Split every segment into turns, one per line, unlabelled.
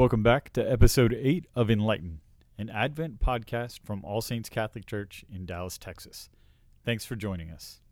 Welcome back to episode 8 of Enlighten, an Advent podcast from All Saints Catholic Church in Dallas, Texas. Thanks for joining us.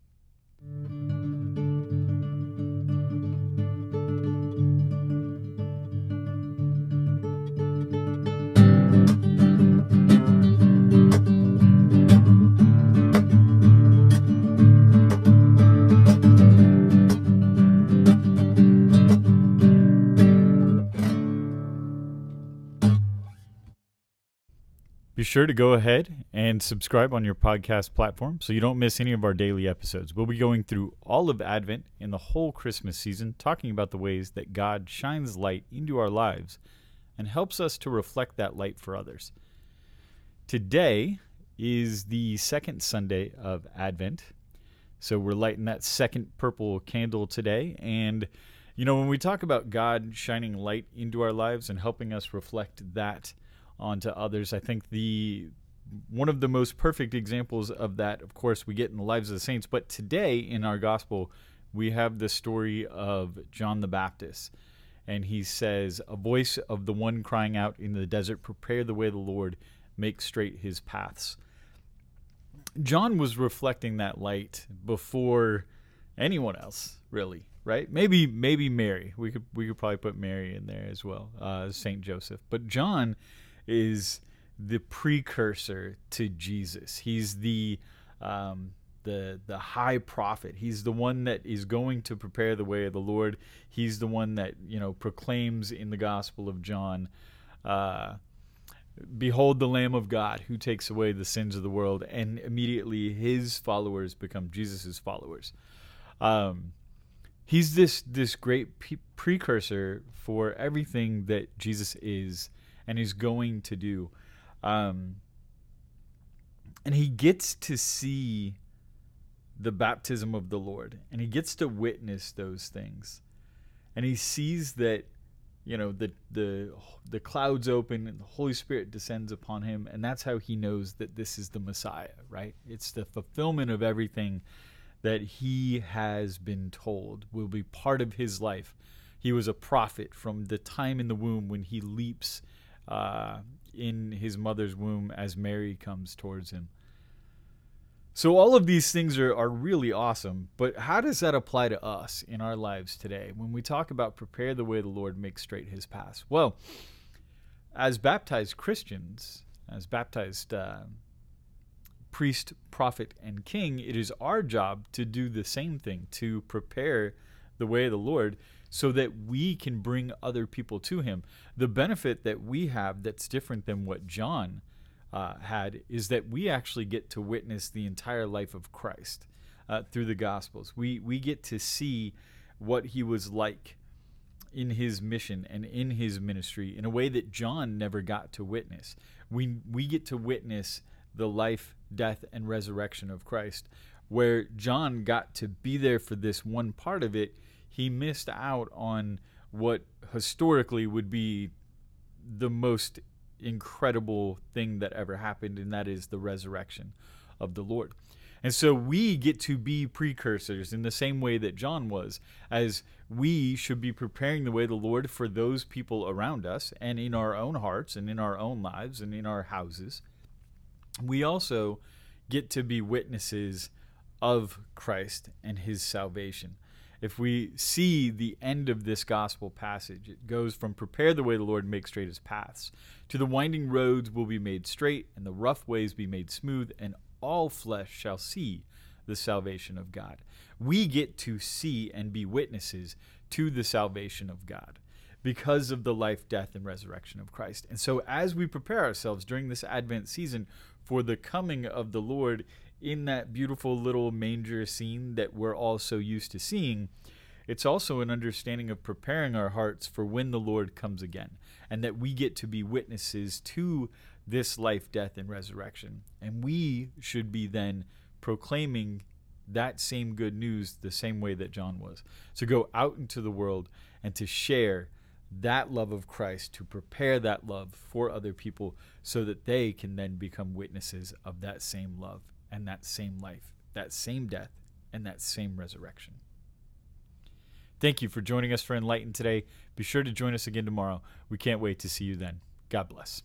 Be sure to go ahead and subscribe on your podcast platform so you don't miss any of our daily episodes. We'll be going through all of Advent and the whole Christmas season, talking about the ways that God shines light into our lives and helps us to reflect that light for others. Today is the second Sunday of Advent. So we're lighting that second purple candle today. And, you know, when we talk about God shining light into our lives and helping us reflect that onto others. I think the one of the most perfect examples of that, of course, we get in the lives of the saints. But today in our gospel, we have the story of John the Baptist. And he says, A voice of the one crying out in the desert, Prepare the way of the Lord, make straight his paths. John was reflecting that light before anyone else, really, right? Maybe maybe Mary. We could we could probably put Mary in there as well, uh, Saint Joseph. But John is the precursor to Jesus. He's the um, the the high prophet. He's the one that is going to prepare the way of the Lord. He's the one that you know proclaims in the Gospel of John, uh, "Behold the Lamb of God who takes away the sins of the world," and immediately his followers become Jesus's followers. Um, he's this this great precursor for everything that Jesus is and he's going to do. Um, and he gets to see the baptism of the Lord, and he gets to witness those things. And he sees that, you know, the the the clouds open and the Holy Spirit descends upon him, and that's how he knows that this is the Messiah, right? It's the fulfillment of everything that he has been told will be part of his life. He was a prophet from the time in the womb when he leaps uh, in his mother's womb as Mary comes towards him. So, all of these things are, are really awesome, but how does that apply to us in our lives today when we talk about prepare the way the Lord makes straight his path? Well, as baptized Christians, as baptized uh, priest, prophet, and king, it is our job to do the same thing, to prepare the way of the Lord so that we can bring other people to him. The benefit that we have that's different than what John uh, had is that we actually get to witness the entire life of Christ uh, through the Gospels. We, we get to see what he was like in his mission and in his ministry in a way that John never got to witness. We, we get to witness the life, death, and resurrection of Christ, where John got to be there for this one part of it he missed out on what historically would be the most incredible thing that ever happened, and that is the resurrection of the Lord. And so we get to be precursors in the same way that John was, as we should be preparing the way the Lord for those people around us and in our own hearts and in our own lives and in our houses. We also get to be witnesses of Christ and his salvation if we see the end of this gospel passage, it goes from prepare the way the Lord make straight his paths to the winding roads will be made straight and the rough ways be made smooth, and all flesh shall see the salvation of God. We get to see and be witnesses to the salvation of God because of the life, death, and resurrection of Christ. And so, as we prepare ourselves during this Advent season for the coming of the Lord in that beautiful little manger scene that we're all so used to seeing, it's also an understanding of preparing our hearts for when the Lord comes again, and that we get to be witnesses to this life, death, and resurrection. And we should be then proclaiming that same good news the same way that John was. To go out into the world and to share that love of Christ, to prepare that love for other people so that they can then become witnesses of that same love and that same life, that same death, and that same resurrection. Thank you for joining us for Enlighten today. Be sure to join us again tomorrow. We can't wait to see you then. God bless.